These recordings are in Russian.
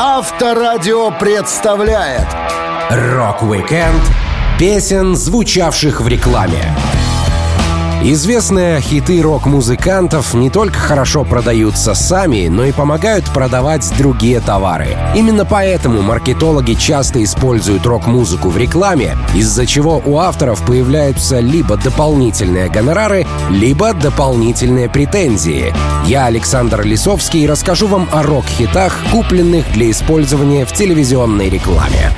Авторадио представляет Rock-Weekend песен, звучавших в рекламе. Известные хиты рок-музыкантов не только хорошо продаются сами, но и помогают продавать другие товары. Именно поэтому маркетологи часто используют рок-музыку в рекламе, из-за чего у авторов появляются либо дополнительные гонорары, либо дополнительные претензии. Я, Александр Лисовский, расскажу вам о рок-хитах, купленных для использования в телевизионной рекламе.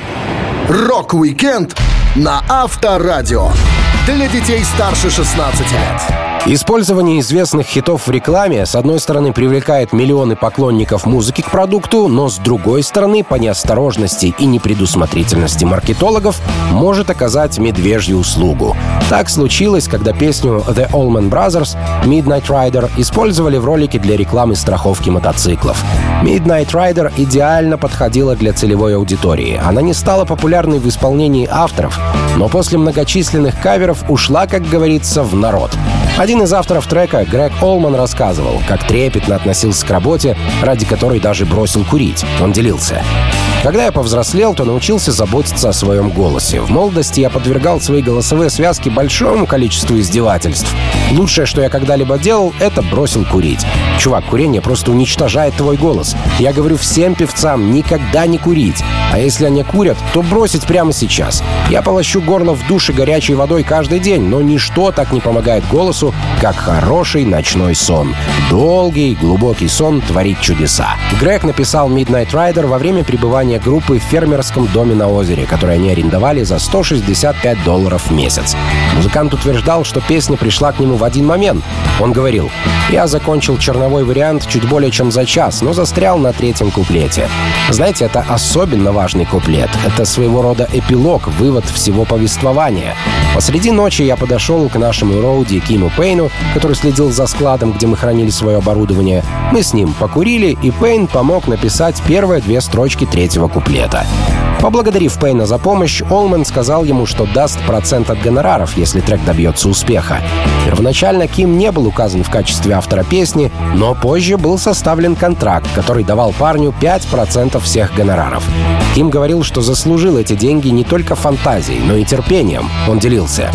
Rock-Weekend на Авторадио. Для детей старше 16 лет. Использование известных хитов в рекламе, с одной стороны, привлекает миллионы поклонников музыки к продукту, но с другой стороны, по неосторожности и непредусмотрительности маркетологов, может оказать медвежью услугу. Так случилось, когда песню The Allman Brothers Midnight Rider использовали в ролике для рекламы страховки мотоциклов. Midnight Rider идеально подходила для целевой аудитории. Она не стала популярной в исполнении авторов, но после многочисленных каверов ушла, как говорится, в народ. Один из авторов трека, Грег Олман, рассказывал, как трепетно относился к работе, ради которой даже бросил курить. Он делился. Когда я повзрослел, то научился заботиться о своем голосе. В молодости я подвергал свои голосовые связки большому количеству издевательств. Лучшее, что я когда-либо делал, это бросил курить. Чувак, курение просто уничтожает твой голос. Я говорю всем певцам никогда не курить. А если они курят, то бросить прямо сейчас. Я полощу горло в душе горячей водой каждый день, но ничто так не помогает голосу, как хороший ночной сон. Долгий, глубокий сон творит чудеса. Грег написал Midnight Rider во время пребывания группы в фермерском доме на озере, который они арендовали за 165 долларов в месяц. Музыкант утверждал, что песня пришла к нему в один момент. Он говорил, «Я закончил черновой вариант чуть более чем за час, но застрял на третьем куплете. Знаете, это особенно важный куплет. Это своего рода эпилог, вывод всего повествования. Посреди ночи я подошел к нашему роуди Киму Пейну, который следил за складом, где мы хранили свое оборудование. Мы с ним покурили, и Пейн помог написать первые две строчки третьего куплета. Поблагодарив Пейна за помощь, Олман сказал ему, что даст процент от гонораров, если трек добьется успеха. Первоначально Ким не был указан в качестве автора песни, но позже был составлен контракт, который давал парню 5% всех гонораров. Ким говорил, что заслужил эти деньги не только фантазией, но и терпением. Он делился.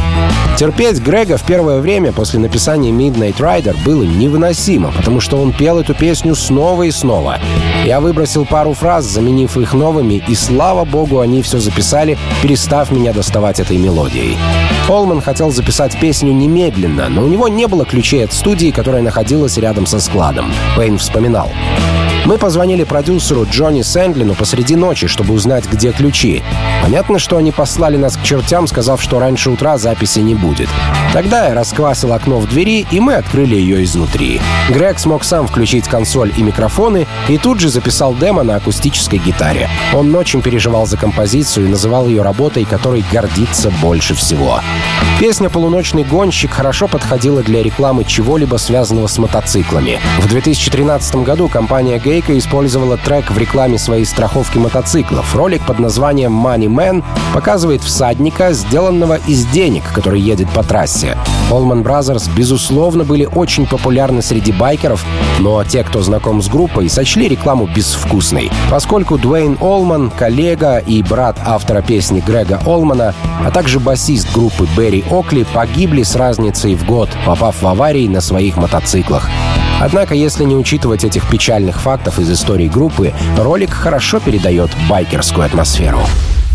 Терпеть Грега в первое время после написания Midnight Rider было невыносимо, потому что он пел эту песню снова и снова. Я выбросил пару фраз, заменив их новыми, и слава богу, они все записали, перестав меня доставать этой мелодией. Олман хотел записать песню немедленно, но у него не было ключей от студии, которая находилась рядом со складом. Пейн вспоминал. Мы позвонили продюсеру Джонни Сэндлину посреди ночи, чтобы узнать, где ключи. Понятно, что они послали нас к чертям, сказав, что раньше утра записи не будет. Тогда я расквасил окно в двери, и мы открыли ее изнутри. Грег смог сам включить консоль и микрофоны, и тут же записал демо на акустической гитаре. Он очень переживал за композицию и называл ее работой, которой гордится больше всего. Песня «Полуночный гонщик» хорошо подходила для рекламы чего-либо связанного с мотоциклами. В 2013 году компания Gay Лейка использовала трек в рекламе своей страховки мотоциклов. Ролик под названием Money Man показывает всадника, сделанного из денег, который едет по трассе. Allman Brothers, безусловно, были очень популярны среди байкеров, но те, кто знаком с группой, сочли рекламу безвкусной. Поскольку Дуэйн Олман, коллега и брат автора песни Грега Олмана, а также басист группы Берри Окли погибли с разницей в год, попав в аварии на своих мотоциклах. Однако, если не учитывать этих печальных фактов из истории группы, ролик хорошо передает байкерскую атмосферу.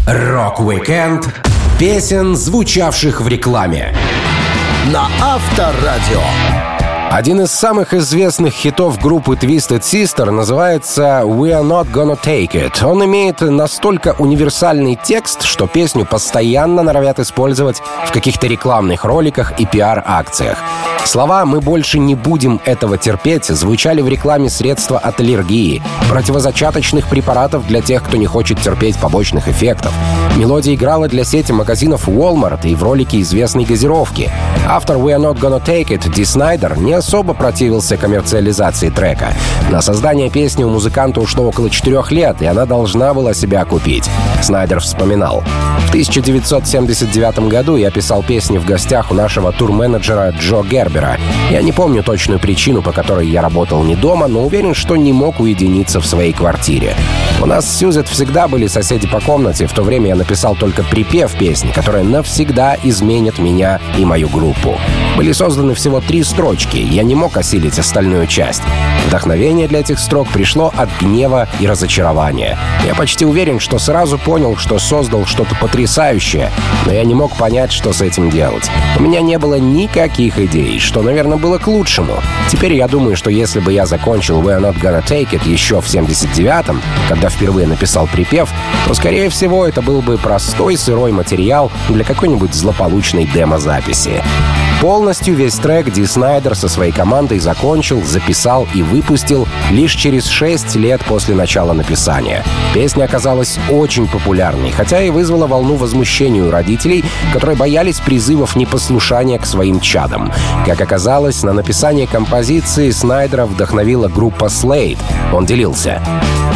Rock-Weekend песен, звучавших в рекламе. На Авторадио. Один из самых известных хитов группы Twisted Sister называется «We are not gonna take it». Он имеет настолько универсальный текст, что песню постоянно норовят использовать в каких-то рекламных роликах и пиар-акциях. Слова «мы больше не будем этого терпеть» звучали в рекламе средства от аллергии, противозачаточных препаратов для тех, кто не хочет терпеть побочных эффектов, Мелодия играла для сети магазинов Walmart и в ролике известной газировки. Автор We Are Not Gonna Take It, Ди Снайдер, не особо противился коммерциализации трека. На создание песни у музыканта ушло около четырех лет, и она должна была себя купить. Снайдер вспоминал. В 1979 году я писал песни в гостях у нашего турменеджера Джо Гербера. Я не помню точную причину, по которой я работал не дома, но уверен, что не мог уединиться в своей квартире. У нас с Сюзет всегда были соседи по комнате. В то время я написал только припев песни, которая навсегда изменит меня и мою группу. Были созданы всего три строчки, я не мог осилить остальную часть. Вдохновение для этих строк пришло от гнева и разочарования. Я почти уверен, что сразу понял, что создал что-то потрясающее, но я не мог понять, что с этим делать. У меня не было никаких идей, что, наверное, было к лучшему. Теперь я думаю, что если бы я закончил We're Not Gonna Take It еще в 79-м, когда впервые написал припев, то, скорее всего, это был бы простой сырой материал для какой-нибудь злополучной демо-записи. Полностью весь трек Ди Снайдер со своей командой закончил, записал и выпустил лишь через 6 лет после начала написания. Песня оказалась очень популярной, хотя и вызвала волну возмущения у родителей, которые боялись призывов непослушания к своим чадам. Как оказалось, на написание композиции Снайдера вдохновила группа Slade. Он делился.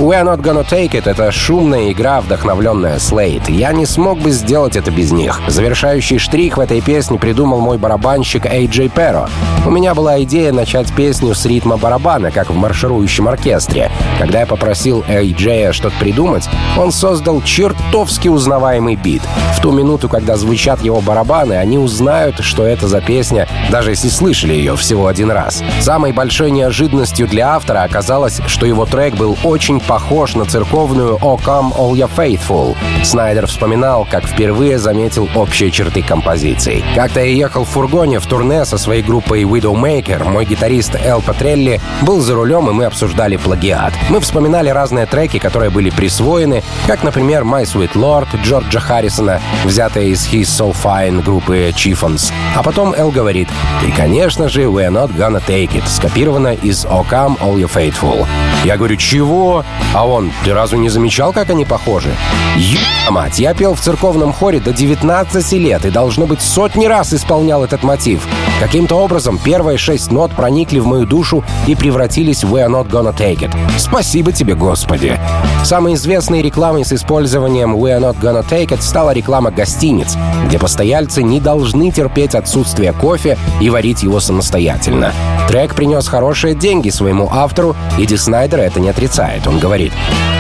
We're Not Gonna Take It — это шумная игра, вдохновленная Slade. Я не смог бы сделать это без них. Завершающий штрих в этой песне придумал мой барабанщик Эй Джей Перо. У меня была идея начать песню с ритма барабана, как в марширующем оркестре. Когда я попросил Эй Джея что-то придумать, он создал чертовски узнаваемый бит. В ту минуту, когда звучат его барабаны, они узнают, что это за песня, даже если слышали ее всего один раз. Самой большой неожиданностью для автора оказалось, что его трек был очень похож на церковную «O Come All Your Faithful». Снайдер вспоминал, как впервые заметил общие черты композиции. Как-то я ехал в фургоне в турне со своей группой Widowmaker. Мой гитарист Эл Патрелли был за рулем, и мы обсуждали плагиат. Мы вспоминали разные треки, которые были присвоены, как, например, My Sweet Lord Джорджа Харрисона, взятая из He's So Fine группы Chiffons. А потом Эл говорит, и, конечно же, We're Not Gonna Take It, скопировано из O Come All You Faithful. Я говорю, чего? А он, ты разве не замечал, как они похожи? Ё мать, я пел в церковном хоре до 19 лет и, должно быть, сотни раз исполнял этот мотив. Каким-то образом первые шесть нот проникли в мою душу и превратились в We're Not Gonna Take It. Спасибо тебе, Господи! Самой известной рекламой с использованием We're Not Gonna Take It стала реклама гостиниц, где постояльцы не должны терпеть отсутствие кофе и варить его самостоятельно. Трек принес хорошие деньги своему автору, и Ди Снайдер это не отрицает. Он говорит,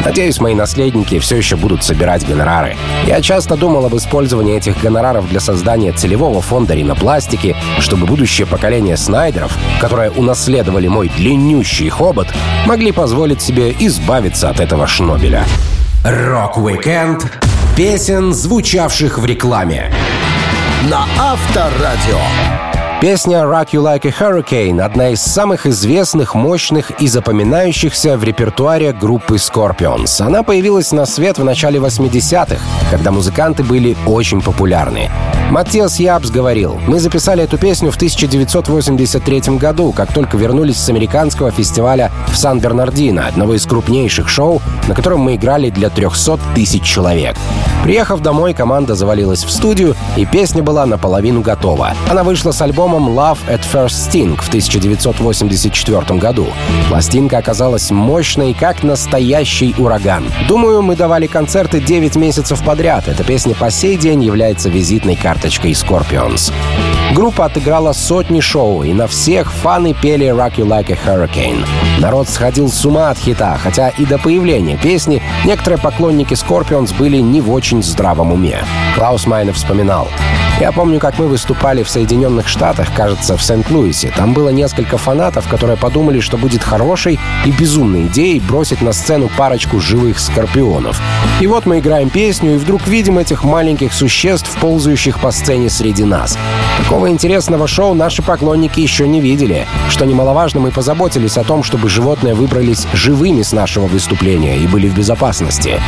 «Надеюсь, мои наследники все еще будут собирать гонорары. Я часто думал об использовании этих гонораров для создания целевого фонда ринопластики, чтобы будущее поколение Снайдеров, которое унаследовали мой длиннющий хобот, могли позволить себе избавиться от этого шнобеля». Rock-Weekend песен, звучавших в рекламе. На Авторадио. Песня «Rock You Like a Hurricane» — одна из самых известных, мощных и запоминающихся в репертуаре группы Scorpions. Она появилась на свет в начале 80-х, когда музыканты были очень популярны. Матиас Ябс говорил, «Мы записали эту песню в 1983 году, как только вернулись с американского фестиваля в Сан-Бернардино, одного из крупнейших шоу, на котором мы играли для 300 тысяч человек. Приехав домой, команда завалилась в студию, и песня была наполовину готова. Она вышла с альбомом Love at First Sting в 1984 году. Пластинка оказалась мощной, как настоящий ураган. Думаю, мы давали концерты 9 месяцев подряд. Эта песня по сей день является визитной карточкой Scorpions. Группа отыграла сотни шоу, и на всех фаны пели «Rock You Like a Hurricane». Народ сходил с ума от хита, хотя и до появления песни некоторые поклонники Scorpions были не в очень здравом уме. Клаус Майне вспоминал. Я помню, как мы выступали в Соединенных Штатах, кажется, в Сент-Луисе. Там было несколько фанатов, которые подумали, что будет хорошей и безумной идеей бросить на сцену парочку живых скорпионов. И вот мы играем песню, и вдруг видим этих маленьких существ, ползающих по сцене среди нас. Такого Такого интересного шоу наши поклонники еще не видели. Что немаловажно, мы позаботились о том, чтобы животные выбрались живыми с нашего выступления и были в безопасности.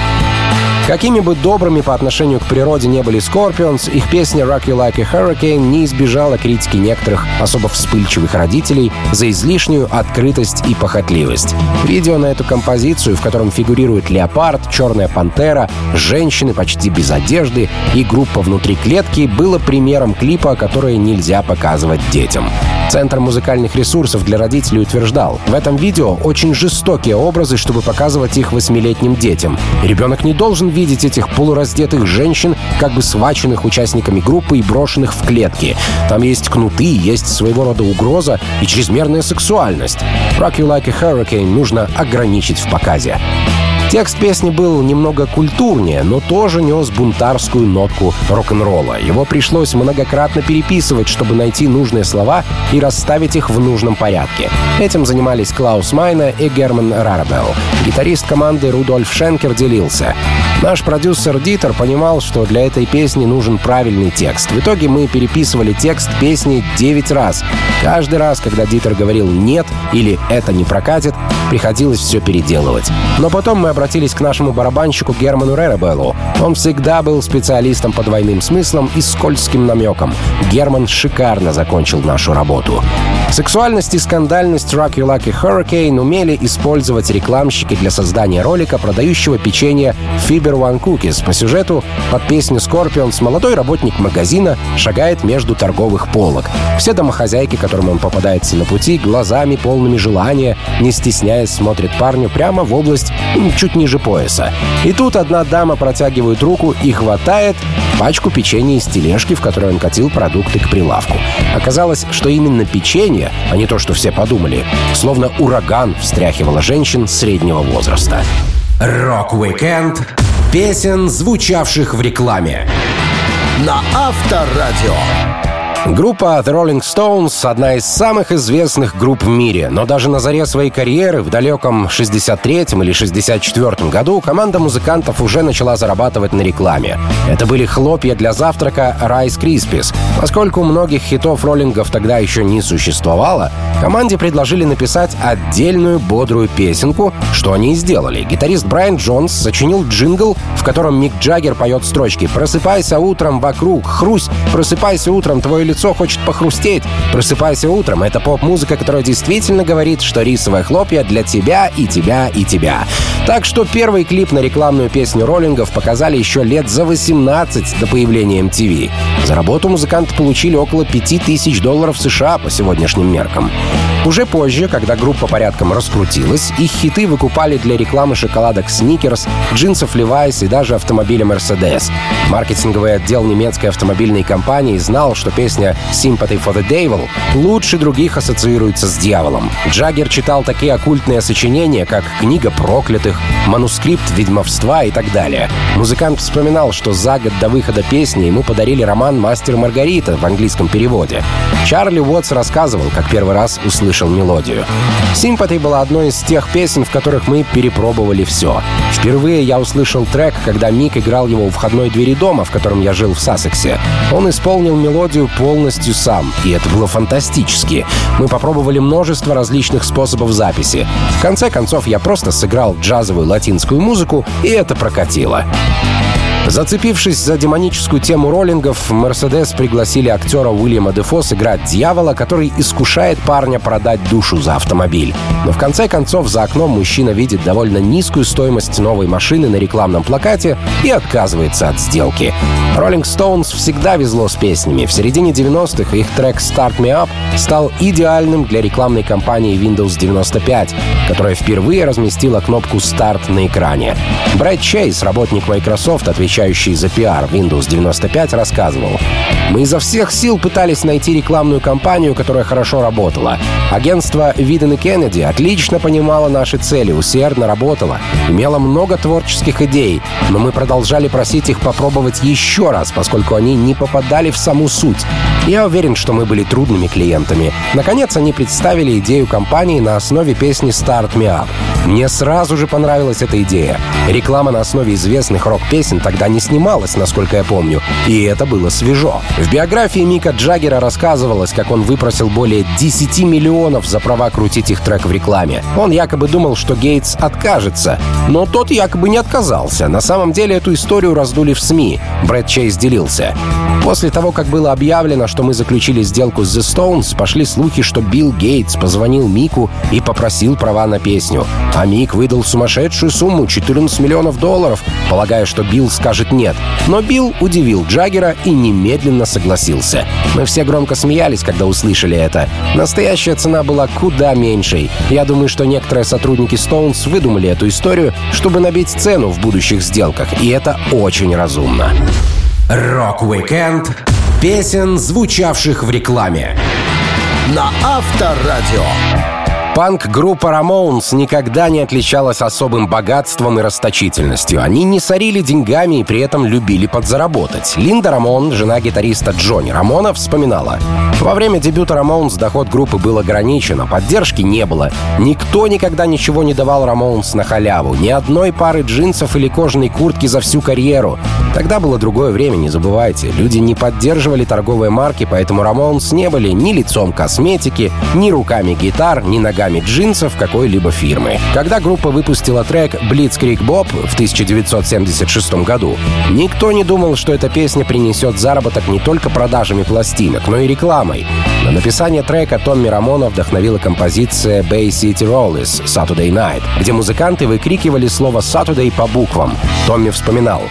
Какими бы добрыми по отношению к природе не были Scorpions, их песня «Rock You Like a Hurricane» не избежала критики некоторых особо вспыльчивых родителей за излишнюю открытость и похотливость. Видео на эту композицию, в котором фигурирует леопард, черная пантера, женщины почти без одежды и группа внутри клетки, было примером клипа, который нельзя показывать детям. Центр музыкальных ресурсов для родителей утверждал, в этом видео очень жестокие образы, чтобы показывать их восьмилетним детям. Ребенок не должен видеть этих полураздетых женщин, как бы схваченных участниками группы и брошенных в клетки. Там есть кнуты, есть своего рода угроза и чрезмерная сексуальность. «Rock You Like a Hurricane» нужно ограничить в показе. Текст песни был немного культурнее, но тоже нес бунтарскую нотку рок-н-ролла. Его пришлось многократно переписывать, чтобы найти нужные слова и расставить их в нужном порядке. Этим занимались Клаус Майна и Герман Рарабелл. Гитарист команды Рудольф Шенкер делился. Наш продюсер Дитер понимал, что для этой песни нужен правильный текст. В итоге мы переписывали текст песни 9 раз. Каждый раз, когда Дитер говорил «нет» или «это не прокатит», приходилось все переделывать. Но потом мы обратились к нашему барабанщику Герману Реребеллу. Он всегда был специалистом по двойным смыслам и скользким намекам. Герман шикарно закончил нашу работу. Сексуальность и скандальность Rock You Lucky Hurricane умели использовать рекламщики для создания ролика, продающего печенье Fiber One Cookies. По сюжету под песню Scorpions молодой работник магазина шагает между торговых полок. Все домохозяйки, которым он попадается на пути, глазами полными желания, не стесняясь, смотрят парню прямо в область чуть ниже пояса. И тут одна дама протягивает руку и хватает пачку печенья из тележки, в которой он катил продукты к прилавку. Оказалось, что именно печенье, а не то, что все подумали, словно ураган встряхивало женщин среднего возраста. Рок-викенд песен, звучавших в рекламе. На Авторадио. Группа The Rolling Stones — одна из самых известных групп в мире, но даже на заре своей карьеры в далеком 63-м или 64-м году команда музыкантов уже начала зарабатывать на рекламе. Это были хлопья для завтрака Rice Krispies. Поскольку многих хитов роллингов тогда еще не существовало, команде предложили написать отдельную бодрую песенку, что они и сделали. Гитарист Брайан Джонс сочинил джингл, в котором Мик Джаггер поет строчки «Просыпайся утром вокруг, хрусь, просыпайся утром, твое лицо лицо хочет похрустеть. Просыпайся утром. Это поп-музыка, которая действительно говорит, что рисовые хлопья для тебя и тебя и тебя. Так что первый клип на рекламную песню роллингов показали еще лет за 18 до появления MTV. За работу музыканты получили около 5000 долларов США по сегодняшним меркам. Уже позже, когда группа порядком раскрутилась, их хиты выкупали для рекламы шоколадок Snickers, джинсов Levi's и даже автомобиля Mercedes. Маркетинговый отдел немецкой автомобильной компании знал, что песня «Sympathy for the Devil» лучше других ассоциируется с дьяволом. Джаггер читал такие оккультные сочинения, как «Книга проклятых», «Манускрипт ведьмовства» и так далее. Музыкант вспоминал, что за год до выхода песни ему подарили роман «Мастер Маргарита» в английском переводе. Чарли Уотс рассказывал, как первый раз услышал мелодию. «Sympathy» была одной из тех песен, в которых мы перепробовали все. Впервые я услышал трек, когда Мик играл его у входной двери дома, в котором я жил в Сассексе. Он исполнил мелодию полностью сам, и это было фантастически. Мы попробовали множество различных способов записи. В конце концов, я просто сыграл джазовую латинскую музыку, и это прокатило. Зацепившись за демоническую тему роллингов, Мерседес пригласили актера Уильяма Дефо сыграть дьявола, который искушает парня продать душу за автомобиль. Но в конце концов за окном мужчина видит довольно низкую стоимость новой машины на рекламном плакате и отказывается от сделки. Rolling Stones всегда везло с песнями. В середине 90-х их трек «Start Me Up» стал идеальным для рекламной кампании Windows 95, которая впервые разместила кнопку «Start» на экране. Брэд Чейз, работник Microsoft, отвечал отвечающий за пиар Windows 95, рассказывал. «Мы изо всех сил пытались найти рекламную кампанию, которая хорошо работала. Агентство Виден и Кеннеди отлично понимало наши цели, усердно работало, имело много творческих идей, но мы продолжали просить их попробовать еще раз, поскольку они не попадали в саму суть. Я уверен, что мы были трудными клиентами. Наконец, они представили идею компании на основе песни «Start Me Up». Мне сразу же понравилась эта идея. Реклама на основе известных рок-песен тогда не снималась, насколько я помню, и это было свежо. В биографии Мика Джаггера рассказывалось, как он выпросил более 10 миллионов за права крутить их трек в рекламе. Он якобы думал, что Гейтс откажется, но тот якобы не отказался. На самом деле эту историю раздули в СМИ. Брэд Чейз делился. После того, как было объявлено, что мы заключили сделку с The Stones, пошли слухи, что Билл Гейтс позвонил Мику и попросил права на песню. А Мик выдал сумасшедшую сумму — 14 миллионов долларов, полагая, что Билл скажет нет. Но Билл удивил Джаггера и немедленно согласился. Мы все громко смеялись, когда услышали это. Настоящая цена была куда меньшей. Я думаю, что некоторые сотрудники Stones выдумали эту историю, чтобы набить цену в будущих сделках, и это очень разумно. Рок-викенд песен, звучавших в рекламе. На Авторадио. Панк-группа Ramones никогда не отличалась особым богатством и расточительностью. Они не сорили деньгами и при этом любили подзаработать. Линда Рамон, жена гитариста Джонни Рамона, вспоминала. Во время дебюта Ramones доход группы был ограничен, а поддержки не было. Никто никогда ничего не давал Ramones на халяву. Ни одной пары джинсов или кожаной куртки за всю карьеру. Тогда было другое время, не забывайте. Люди не поддерживали торговые марки, поэтому Ramones не были ни лицом косметики, ни руками гитар, ни ногами руками джинсов какой-либо фирмы. Когда группа выпустила трек «Blitzkrieg Bob» в 1976 году, никто не думал, что эта песня принесет заработок не только продажами пластинок, но и рекламой. На написание трека Томми Рамона вдохновила композиция Bay City Rollers «Saturday Night», где музыканты выкрикивали слово «Saturday» по буквам. Томми вспоминал.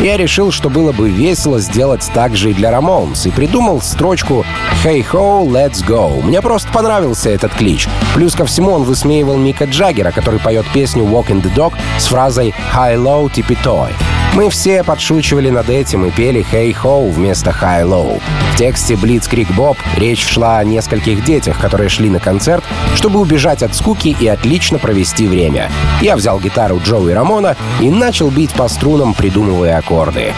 «Я решил, что было бы весело сделать так же и для Рамонс, и придумал строчку «Hey ho, let's go». Мне просто понравился этот клич. Плюс ко ко всему, он высмеивал Мика Джаггера, который поет песню «Walk in the Dog» с фразой «High-low tippy-toy». Мы все подшучивали над этим и пели «Hey Ho» вместо «High Low». В тексте «Blitzkrieg Bob» речь шла о нескольких детях, которые шли на концерт, чтобы убежать от скуки и отлично провести время. Я взял гитару Джоуи Рамона и начал бить по струнам, придумывая аккорды.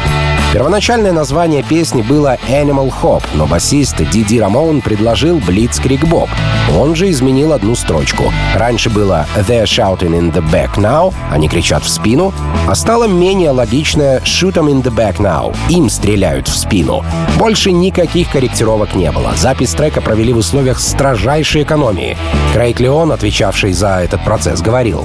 Первоначальное название песни было Animal Hop, но басист Диди Рамон предложил Blitzkrieg Bob. Он же изменил одну строчку. Раньше было They're shouting in the back now, они кричат в спину, а стало менее логичное Shoot them in the back now, им стреляют в спину. Больше никаких корректировок не было. Запись трека провели в условиях строжайшей экономии. Крейг Леон, отвечавший за этот процесс, говорил,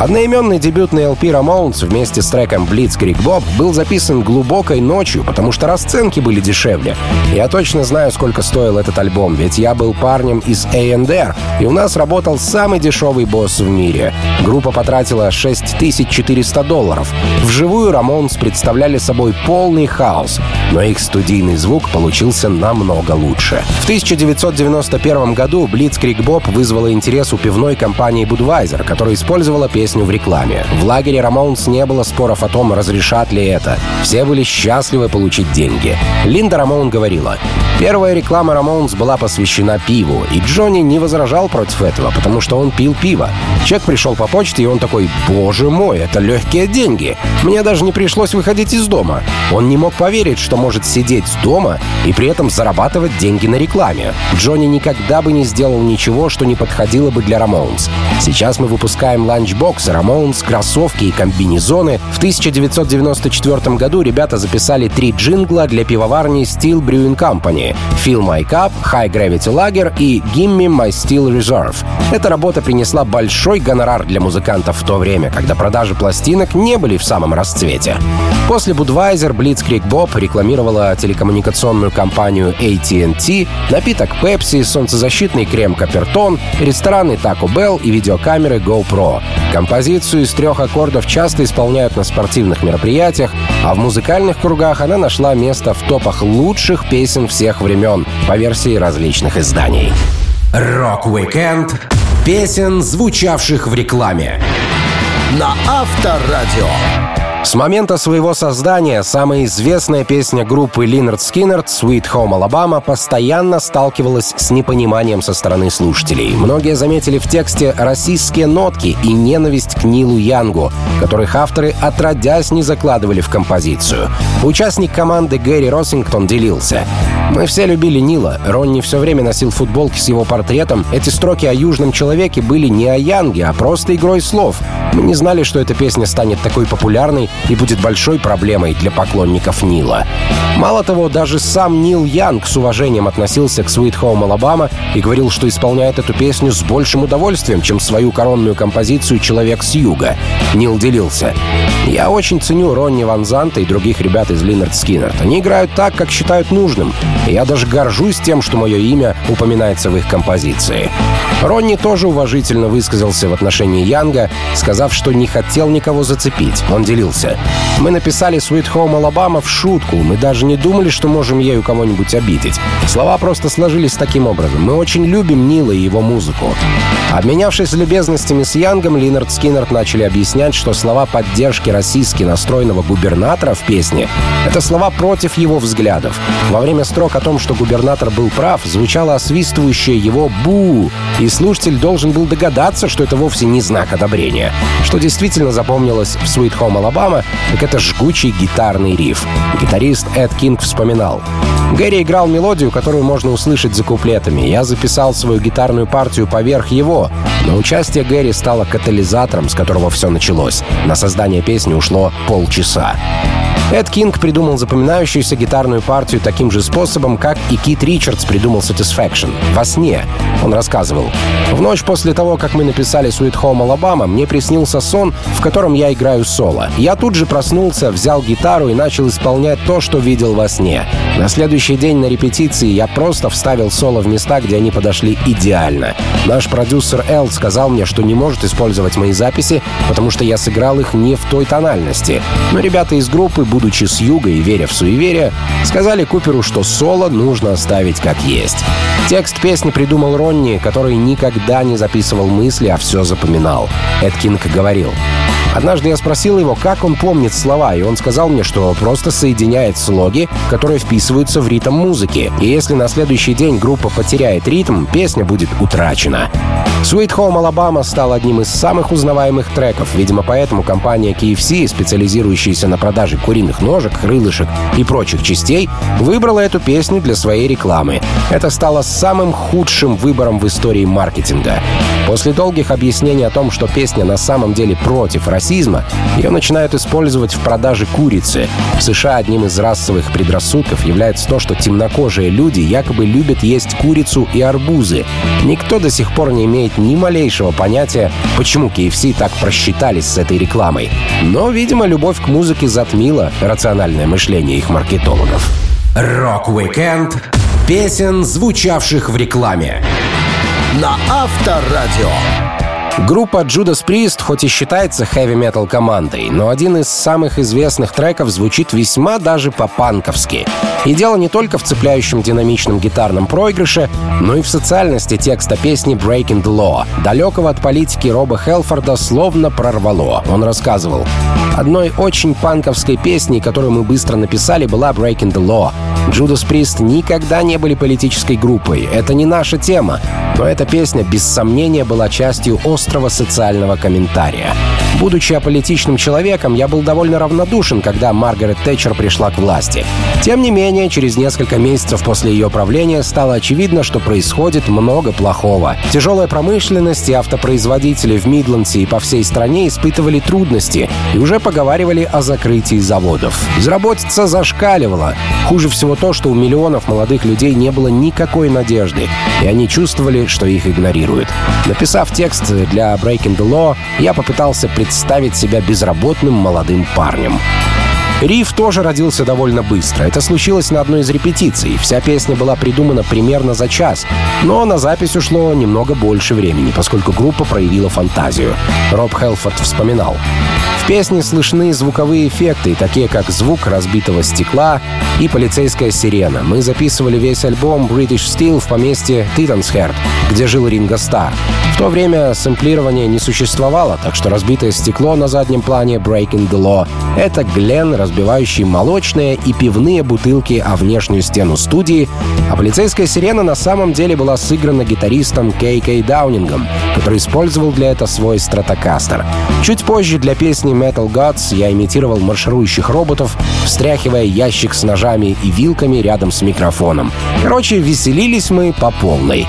Одноименный дебютный LP Ramones вместе с треком Blitzkrieg Bob был записан глубокой ночью, потому что расценки были дешевле. Я точно знаю, сколько стоил этот альбом, ведь я был парнем из A&R, и у нас работал самый дешевый босс в мире. Группа потратила 6400 долларов. Вживую Ramones представляли собой полный хаос, но их студийный звук получился намного лучше. В 1991 году Blitzkrieg Bob вызвала интерес у пивной компании Budweiser, которая использовала песню песню в рекламе. В лагере Рамоунс не было споров о том, разрешат ли это. Все были счастливы получить деньги. Линда Рамоун говорила, Первая реклама Рамоунс была посвящена пиву, и Джонни не возражал против этого, потому что он пил пиво. Чек пришел по почте, и он такой, боже мой, это легкие деньги. Мне даже не пришлось выходить из дома. Он не мог поверить, что может сидеть дома и при этом зарабатывать деньги на рекламе. Джонни никогда бы не сделал ничего, что не подходило бы для Рамоунс. Сейчас мы выпускаем Рамоунс, кроссовки и комбинезоны. В 1994 году ребята записали три джингла для пивоварни Steel Brewing Company, Fill My Cup, High Gravity Lager и Gimme My Steel Reserve. Эта работа принесла большой гонорар для музыкантов в то время, когда продажи пластинок не были в самом расцвете. После Budweiser Blitzkrieg Bob рекламировала телекоммуникационную компанию AT&T, напиток Pepsi, солнцезащитный крем Капертон, рестораны Taco Bell и видеокамеры GoPro. Композицию из трех аккордов часто исполняют на спортивных мероприятиях, а в музыкальных кругах она нашла место в топах лучших песен всех времен по версии различных изданий. Рок-викенд песен, звучавших в рекламе. На Авторадио. С момента своего создания самая известная песня группы Lynyrd Skynyrd «Sweet Home Alabama» постоянно сталкивалась с непониманием со стороны слушателей. Многие заметили в тексте расистские нотки и ненависть к Нилу Янгу, которых авторы отродясь не закладывали в композицию. Участник команды Гэри Росингтон делился. «Мы все любили Нила. Ронни все время носил футболки с его портретом. Эти строки о южном человеке были не о Янге, а просто игрой слов. Мы не знали, что эта песня станет такой популярной и будет большой проблемой для поклонников Нила. Мало того, даже сам Нил Янг с уважением относился к Sweet Home Alabama и говорил, что исполняет эту песню с большим удовольствием, чем свою коронную композицию «Человек с юга». Нил делился. «Я очень ценю Ронни Ван Занта и других ребят из Линард Скиннерт. Они играют так, как считают нужным. Я даже горжусь тем, что мое имя упоминается в их композиции». Ронни тоже уважительно высказался в отношении Янга, сказав, что не хотел никого зацепить. Он делился. Мы написали Sweet Home Alabama в шутку. Мы даже не думали, что можем ею кого-нибудь обидеть. Слова просто сложились таким образом. Мы очень любим Нила и его музыку. Обменявшись любезностями с Янгом, Линард Скиннерт начали объяснять, что слова поддержки российски настроенного губернатора в песне — это слова против его взглядов. Во время строк о том, что губернатор был прав, звучало освистывающее его «бу», и слушатель должен был догадаться, что это вовсе не знак одобрения. Что действительно запомнилось в Sweet Home Alabama, так это жгучий гитарный риф. Гитарист Эд Кинг вспоминал. Гэри играл мелодию, которую можно услышать за куплетами. Я записал свою гитарную партию поверх его, но участие Гэри стало катализатором, с которого все началось. На создание песни ушло полчаса. Эд Кинг придумал запоминающуюся гитарную партию таким же способом, как и Кит Ричардс придумал Satisfaction — во сне. Он рассказывал. «В ночь после того, как мы написали Sweet Home Alabama, мне приснился сон, в котором я играю соло. Я тут же проснулся, взял гитару и начал исполнять то, что видел во сне. На следующий день на репетиции я просто вставил соло в места, где они подошли идеально. Наш продюсер Эл сказал мне, что не может использовать мои записи, потому что я сыграл их не в той тональности. Но ребята из группы будучи с юга и веря в суеверие, сказали Куперу, что соло нужно оставить как есть. Текст песни придумал Ронни, который никогда не записывал мысли, а все запоминал. Эд Кинг говорил, Однажды я спросил его, как он помнит слова, и он сказал мне, что просто соединяет слоги, которые вписываются в ритм музыки. И если на следующий день группа потеряет ритм, песня будет утрачена. Sweet Home Alabama стал одним из самых узнаваемых треков. Видимо, поэтому компания KFC, специализирующаяся на продаже куриных ножек, крылышек и прочих частей, выбрала эту песню для своей рекламы. Это стало самым худшим выбором в истории маркетинга. После долгих объяснений о том, что песня на самом деле против расизма, ее начинают использовать в продаже курицы. В США одним из расовых предрассудков является то, что темнокожие люди якобы любят есть курицу и арбузы. Никто до сих пор не имеет ни малейшего понятия, почему KFC так просчитались с этой рекламой. Но, видимо, любовь к музыке затмила рациональное мышление их маркетологов. Рок-викенд песен, звучавших в рекламе на Авторадио. Группа Judas Priest хоть и считается хэви-метал командой, но один из самых известных треков звучит весьма даже по-панковски. И дело не только в цепляющем динамичном гитарном проигрыше, но и в социальности текста песни «Breaking the Law». Далекого от политики Роба Хелфорда словно прорвало. Он рассказывал. Одной очень панковской песней, которую мы быстро написали, была «Breaking the Law». Judas Priest никогда не были политической группой. Это не наша тема. Но эта песня, без сомнения, была частью острого социального комментария. Будучи аполитичным человеком, я был довольно равнодушен, когда Маргарет Тэтчер пришла к власти. Тем не менее, через несколько месяцев после ее правления стало очевидно, что происходит много плохого. Тяжелая промышленность и автопроизводители в Мидландсе и по всей стране испытывали трудности и уже поговаривали о закрытии заводов. Безработица зашкаливала. Хуже всего то, что у миллионов молодых людей не было никакой надежды, и они чувствовали, что их игнорируют. Написав текст для Breaking the Law, я попытался представить себя безработным молодым парнем. Риф тоже родился довольно быстро. Это случилось на одной из репетиций. Вся песня была придумана примерно за час, но на запись ушло немного больше времени, поскольку группа проявила фантазию. Роб Хелфорд вспоминал. В песне слышны звуковые эффекты, такие как звук разбитого стекла, и полицейская сирена. Мы записывали весь альбом British Steel в поместье Титансхерд, где жил Ринго Стар. В то время сэмплирования не существовало, так что разбитое стекло на заднем плане Breaking the Law — это Глен, разбивающий молочные и пивные бутылки о внешнюю стену студии, а полицейская сирена на самом деле была сыграна гитаристом Кей Кей Даунингом, который использовал для этого свой стратокастер. Чуть позже для песни Metal Gods я имитировал марширующих роботов, встряхивая ящик с ножами и вилками рядом с микрофоном. Короче, веселились мы по полной.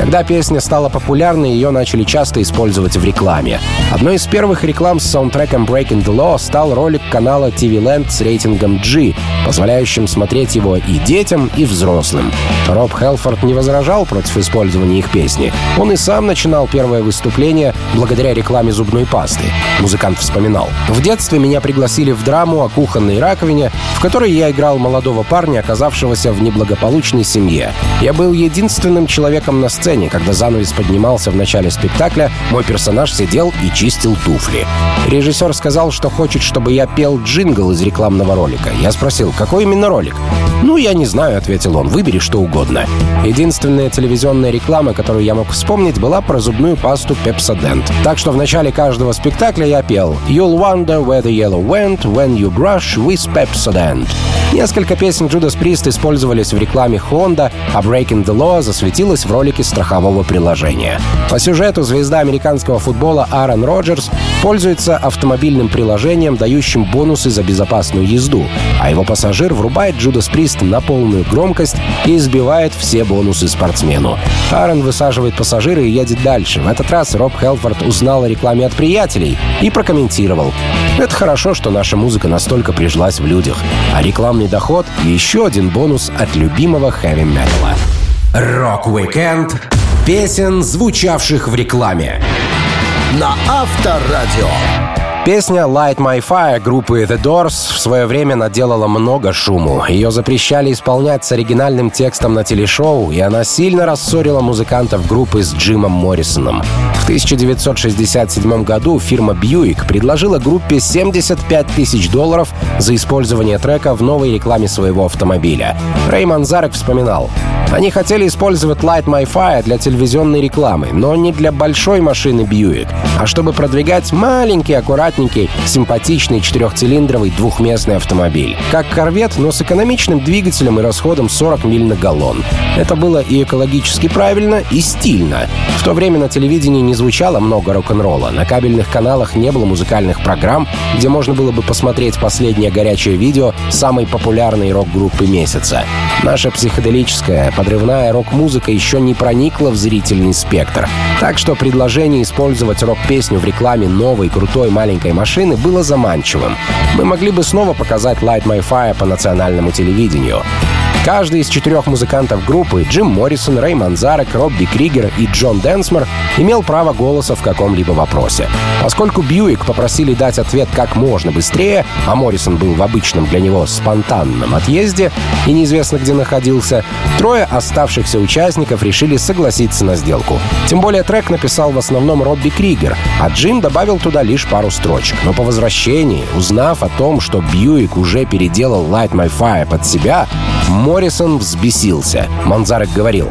Когда песня стала популярной, ее начали часто использовать в рекламе. Одной из первых реклам с саундтреком Breaking the Law стал ролик канала TV Land с рейтингом G, позволяющим смотреть его и детям, и взрослым. Роб Хелфорд не возражал против использования их песни. Он и сам начинал первое выступление благодаря рекламе зубной пасты. Музыкант вспоминал. «В детстве меня пригласили в драму о кухонной раковине, в которой я играл молодого парня, оказавшегося в неблагополучной семье. Я был единственным человеком на сцене, сцене, когда занавес поднимался в начале спектакля, мой персонаж сидел и чистил туфли. Режиссер сказал, что хочет, чтобы я пел джингл из рекламного ролика. Я спросил, какой именно ролик? «Ну, я не знаю», — ответил он, — «выбери что угодно». Единственная телевизионная реклама, которую я мог вспомнить, была про зубную пасту Pepsodent. Так что в начале каждого спектакля я пел «You'll wonder where the yellow went when you brush with Pepsodent». Несколько песен Judas Priest использовались в рекламе Honda, а Breaking the Law засветилась в ролике страхового приложения. По сюжету звезда американского футбола Аарон Роджерс пользуется автомобильным приложением, дающим бонусы за безопасную езду, а его пассажир врубает Judas Priest на полную громкость и избивает все бонусы спортсмену. Аарон высаживает пассажира и едет дальше. В этот раз Роб Хелфорд узнал о рекламе от приятелей и прокомментировал. Это хорошо, что наша музыка настолько прижилась в людях, а рекламный доход — еще один бонус от любимого хэви-металла. Рок-викенд песен, звучавших в рекламе. На Авторадио. Песня «Light My Fire» группы The Doors в свое время наделала много шуму. Ее запрещали исполнять с оригинальным текстом на телешоу, и она сильно рассорила музыкантов группы с Джимом Моррисоном. В 1967 году фирма Buick предложила группе 75 тысяч долларов за использование трека в новой рекламе своего автомобиля. Рэй Манзарек вспоминал, «Они хотели использовать Light My Fire для телевизионной рекламы, но не для большой машины Buick, а чтобы продвигать маленький, аккуратненький, симпатичный четырехцилиндровый двухместный автомобиль. Как корвет, но с экономичным двигателем и расходом 40 миль на галлон. Это было и экологически правильно, и стильно. В то время на телевидении не звучало много рок-н-ролла. На кабельных каналах не было музыкальных программ, где можно было бы посмотреть последнее горячее видео самой популярной рок-группы месяца. Наша психоделическая, подрывная рок-музыка еще не проникла в зрительный спектр. Так что предложение использовать рок-песню в рекламе новой крутой маленькой машины было заманчивым. Мы могли бы снова показать Light My Fire по национальному телевидению. Каждый из четырех музыкантов группы — Джим Моррисон, Рэй Манзарек, Робби Кригер и Джон Дэнсмор — имел право голоса в каком-либо вопросе. Поскольку Buick попросили дать ответ как можно быстрее, а Моррисон был в обычном для него спонтанном отъезде и неизвестно где находился, трое оставшихся участников решили согласиться на сделку. Тем более трек написал в основном Робби Кригер, а Джим добавил туда лишь пару строчек. Но по возвращении, узнав о том, что Бьюик уже переделал Light My Fire под себя, Моррисон взбесился. Манзарек говорил.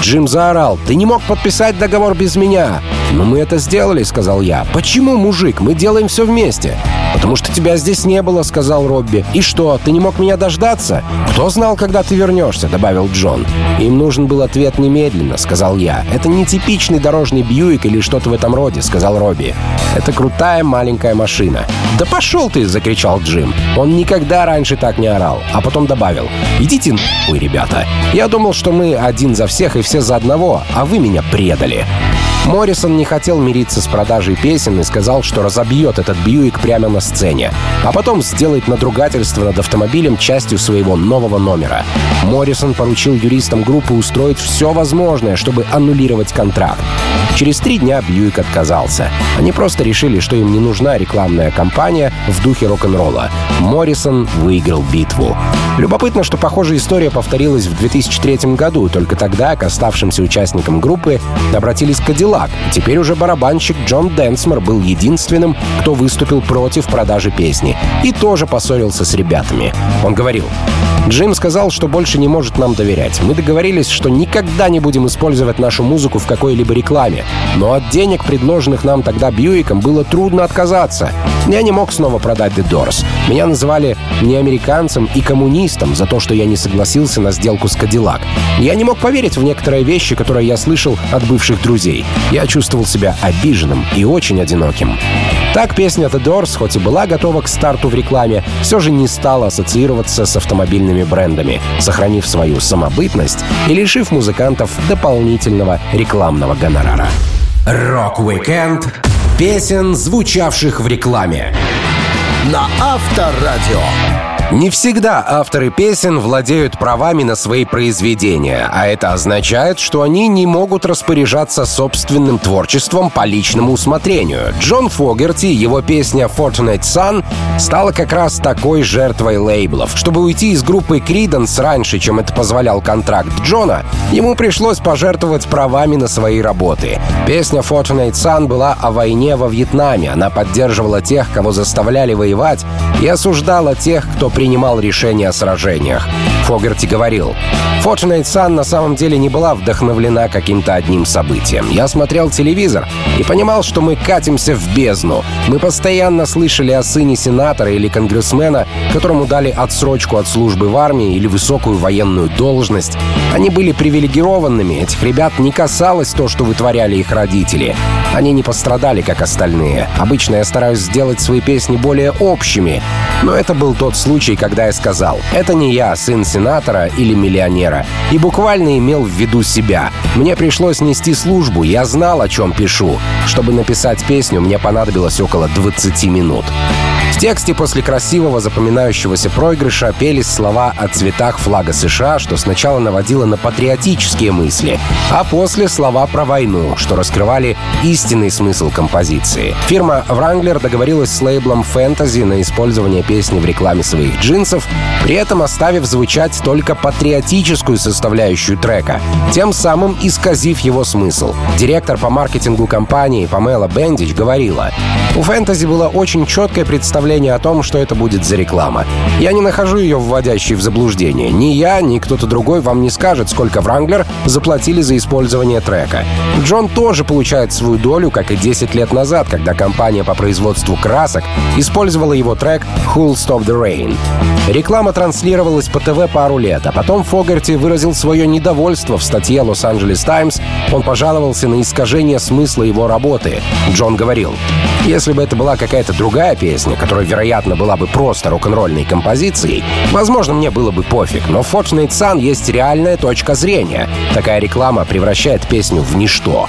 Джим заорал. «Ты не мог подписать договор без меня!» «Но мы это сделали», — сказал я. «Почему, мужик? Мы делаем все вместе». «Потому что тебя здесь не было», — сказал Робби. «И что, ты не мог меня дождаться?» «Кто знал, когда ты вернешься?» — добавил Джон. «Им нужен был ответ немедленно», — сказал я. «Это не типичный дорожный Бьюик или что-то в этом роде», — сказал Робби. «Это крутая маленькая машина». «Да пошел ты!» — закричал Джим. Он никогда раньше так не орал. А потом добавил. «Идите нахуй, ребята. Я думал, что мы один за всех и все за одного, а вы меня предали». Моррисон не хотел мириться с продажей песен и сказал, что разобьет этот Бьюик прямо на сцене, а потом сделает надругательство над автомобилем частью своего нового номера. Моррисон поручил юристам группы устроить все возможное, чтобы аннулировать контракт. Через три дня Бьюик отказался. Они просто решили, что им не нужна рекламная кампания в духе рок-н-ролла. Моррисон выиграл битву. Любопытно, что похожая история повторилась в 2003 году, только тогда к оставшимся участникам группы обратились Кадиллак. Теперь уже барабанщик Джон Дэнсмор был единственным, кто выступил против продажи песни. И тоже поссорился с ребятами. Он говорил, Джим сказал, что больше не может нам доверять. Мы договорились, что никогда не будем использовать нашу музыку в какой-либо рекламе. Но от денег, предложенных нам тогда Бьюиком, было трудно отказаться. Я не мог снова продать The Doors. Меня называли неамериканцем и коммунистом за то, что я не согласился на сделку с Кадиллак. Я не мог поверить в некоторые вещи, которые я слышал от бывших друзей. Я чувствовал себя обиженным и очень одиноким. Так песня The Doors, хоть и была готова к старту в рекламе, все же не стала ассоциироваться с автомобильными брендами, сохранив свою самобытность и лишив музыкантов дополнительного рекламного гонорара. Рок-викенд песен, звучавших в рекламе. На Авторадио. Не всегда авторы песен владеют правами на свои произведения, а это означает, что они не могут распоряжаться собственным творчеством по личному усмотрению. Джон Фогерти, его песня «Fortunate Son» стала как раз такой жертвой лейблов. Чтобы уйти из группы Creedence раньше, чем это позволял контракт Джона, ему пришлось пожертвовать правами на свои работы. Песня «Fortunate Son» была о войне во Вьетнаме. Она поддерживала тех, кого заставляли воевать, и осуждала тех, кто принимал решения о сражениях. Фогерти говорил, Fortunate Sun на самом деле не была вдохновлена каким-то одним событием. Я смотрел телевизор и понимал, что мы катимся в бездну. Мы постоянно слышали о сыне сенатора или конгрессмена, которому дали отсрочку от службы в армии или высокую военную должность. Они были привилегированными, этих ребят не касалось то, что вытворяли их родители. Они не пострадали, как остальные. Обычно я стараюсь сделать свои песни более общими, но это был тот случай, когда я сказал, это не я, сын сенатора или миллионера, и буквально имел в виду себя. Мне пришлось нести службу, я знал, о чем пишу. Чтобы написать песню, мне понадобилось около 20 минут. Тексте после красивого запоминающегося проигрыша пелись слова о цветах флага США, что сначала наводило на патриотические мысли, а после слова про войну, что раскрывали истинный смысл композиции. Фирма Wrangler договорилась с лейблом Fantasy на использование песни в рекламе своих джинсов, при этом оставив звучать только патриотическую составляющую трека, тем самым исказив его смысл. Директор по маркетингу компании Памела Бендич говорила, «У Fantasy было очень четкое представление представление о том, что это будет за реклама. Я не нахожу ее вводящей в заблуждение. Ни я, ни кто-то другой вам не скажет, сколько Wrangler заплатили за использование трека. Джон тоже получает свою долю, как и 10 лет назад, когда компания по производству красок использовала его трек «Who'll Stop the Rain». Реклама транслировалась по ТВ пару лет, а потом Фогерти выразил свое недовольство в статье Angeles Times. Он пожаловался на искажение смысла его работы. Джон говорил, если бы это была какая-то другая песня, которая вероятно, была бы просто рок-н-ролльной композицией, возможно, мне было бы пофиг, но в Fortunate Sun есть реальная точка зрения. Такая реклама превращает песню в ничто.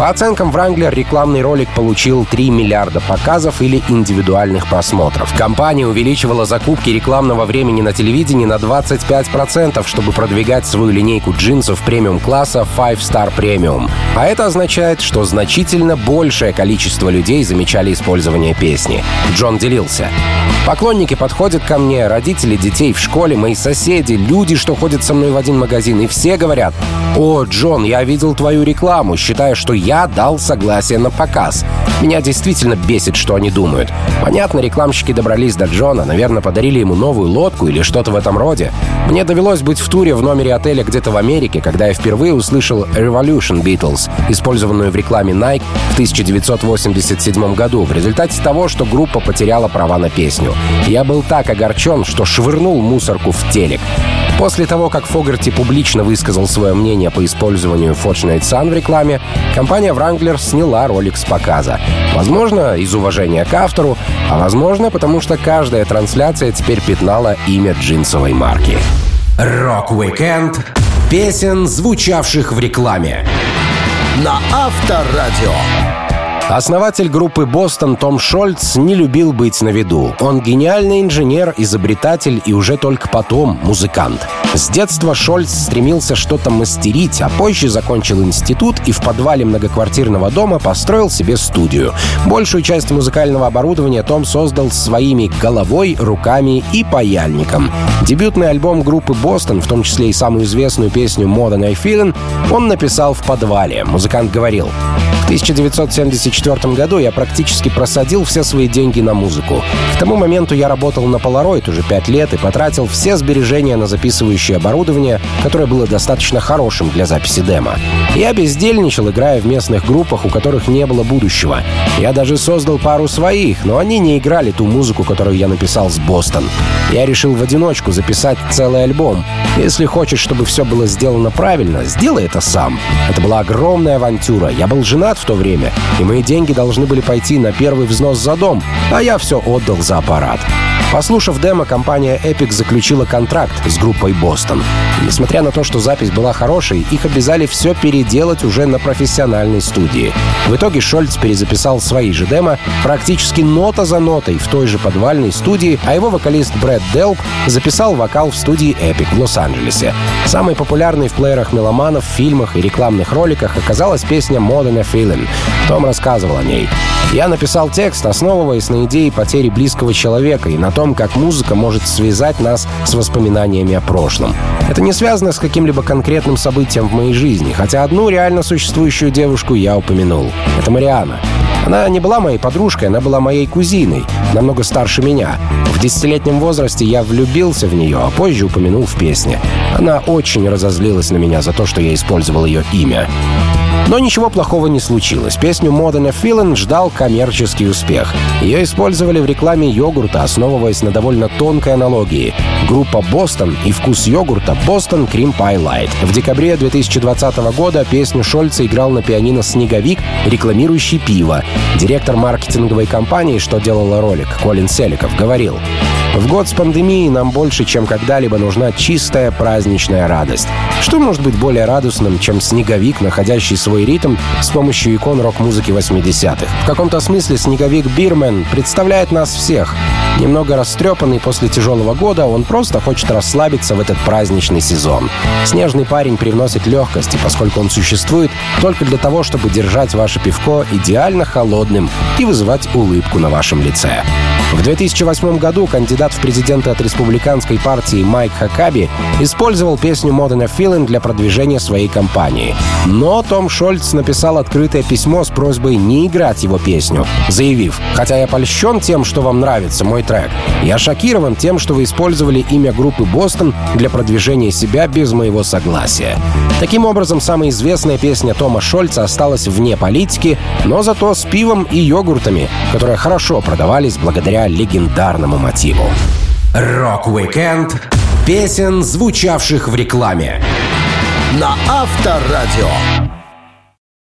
По оценкам Wrangler, рекламный ролик получил 3 миллиарда показов или индивидуальных просмотров. Компания увеличивала закупки рекламного времени на телевидении на 25%, чтобы продвигать свою линейку джинсов премиум-класса Five Star Premium. А это означает, что значительно большее количество людей замечали использование песни. Джон делился. Поклонники подходят ко мне, родители детей в школе, мои соседи, люди, что ходят со мной в один магазин, и все говорят, «О, Джон, я видел твою рекламу, считая, что я дал согласие на показ». Меня действительно бесит, что они думают. Понятно, рекламщики добрались до Джона, наверное, подарили ему новую лодку или что-то в этом роде. Мне довелось быть в туре в номере отеля где-то в Америке, когда я впервые услышал Revolution Beatles, использованную в рекламе Nike в 1987 году, в результате того, что группа потеряла права на песню. Я был так огорчен, что швырнул мусорку в телек. После того, как Фогерти публично высказал свое мнение по использованию Fortunate Son в рекламе, компания Wrangler сняла ролик с показа. Возможно, из уважения к автору, а возможно, потому что каждая трансляция теперь пятнала имя джинсовой марки. Рок-викенд песен, звучавших в рекламе. На Авторадио. Основатель группы «Бостон» Том Шольц не любил быть на виду. Он гениальный инженер, изобретатель и уже только потом музыкант. С детства Шольц стремился что-то мастерить, а позже закончил институт и в подвале многоквартирного дома построил себе студию. Большую часть музыкального оборудования Том создал своими головой, руками и паяльником. Дебютный альбом группы «Бостон», в том числе и самую известную песню «Modern I Feelin'», он написал в подвале. Музыкант говорил, в 1974 году я практически просадил все свои деньги на музыку. К тому моменту я работал на Polaroid уже пять лет и потратил все сбережения на записывающее оборудование, которое было достаточно хорошим для записи демо. Я бездельничал, играя в местных группах, у которых не было будущего. Я даже создал пару своих, но они не играли ту музыку, которую я написал с Бостон. Я решил в одиночку записать целый альбом. Если хочешь, чтобы все было сделано правильно, сделай это сам. Это была огромная авантюра. Я был женат в то время, и мои деньги должны были пойти на первый взнос за дом, а я все отдал за аппарат. Послушав демо, компания Epic заключила контракт с группой Бостон. Несмотря на то, что запись была хорошей, их обязали все переделать уже на профессиональной студии. В итоге Шольц перезаписал свои же демо практически нота за нотой в той же подвальной студии, а его вокалист Брэд Делп записал вокал в студии Epic в Лос-Анджелесе. Самой популярной в плеерах меломанов, фильмах и рекламных роликах оказалась песня Modern Feeling. Том рассказывал о ней. Я написал текст, основываясь на идее потери близкого человека и на том, как музыка может связать нас с воспоминаниями о прошлом. Это не связано с каким-либо конкретным событием в моей жизни, хотя одну реально существующую девушку я упомянул. Это Мариана. Она не была моей подружкой, она была моей кузиной, намного старше меня. В десятилетнем возрасте я влюбился в нее, а позже упомянул в песне. Она очень разозлилась на меня за то, что я использовал ее имя. Но ничего плохого не случилось. Песню Modern a Feeling ждал коммерческий успех. Ее использовали в рекламе йогурта, основываясь на довольно тонкой аналогии. Группа «Бостон» и вкус йогурта «Бостон Cream Pie Light». В декабре 2020 года песню Шольца играл на пианино «Снеговик», рекламирующий пиво. Директор маркетинговой компании, что делала ролик, Колин Селиков, говорил, в год с пандемией нам больше, чем когда-либо нужна чистая праздничная радость. Что может быть более радостным, чем снеговик, находящий свой ритм с помощью икон рок-музыки 80-х? В каком-то смысле снеговик Бирмен представляет нас всех. Немного растрепанный после тяжелого года, он просто хочет расслабиться в этот праздничный сезон. Снежный парень привносит легкости, поскольку он существует только для того, чтобы держать ваше пивко идеально холодным и вызывать улыбку на вашем лице. В 2008 году кандидат в президенты от республиканской партии Майк Хакаби использовал песню Modern Feeling для продвижения своей кампании. Но Том Шольц написал открытое письмо с просьбой не играть его песню, заявив, «Хотя я польщен тем, что вам нравится мой трек, я шокирован тем, что вы использовали имя группы «Boston» для продвижения себя без моего согласия». Таким образом, самая известная песня Тома Шольца осталась вне политики, но зато с пивом и йогуртами, которые хорошо продавались благодаря легендарному мотиву. Рок-викенд песен, звучавших в рекламе. На Авторадио.